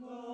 Lord.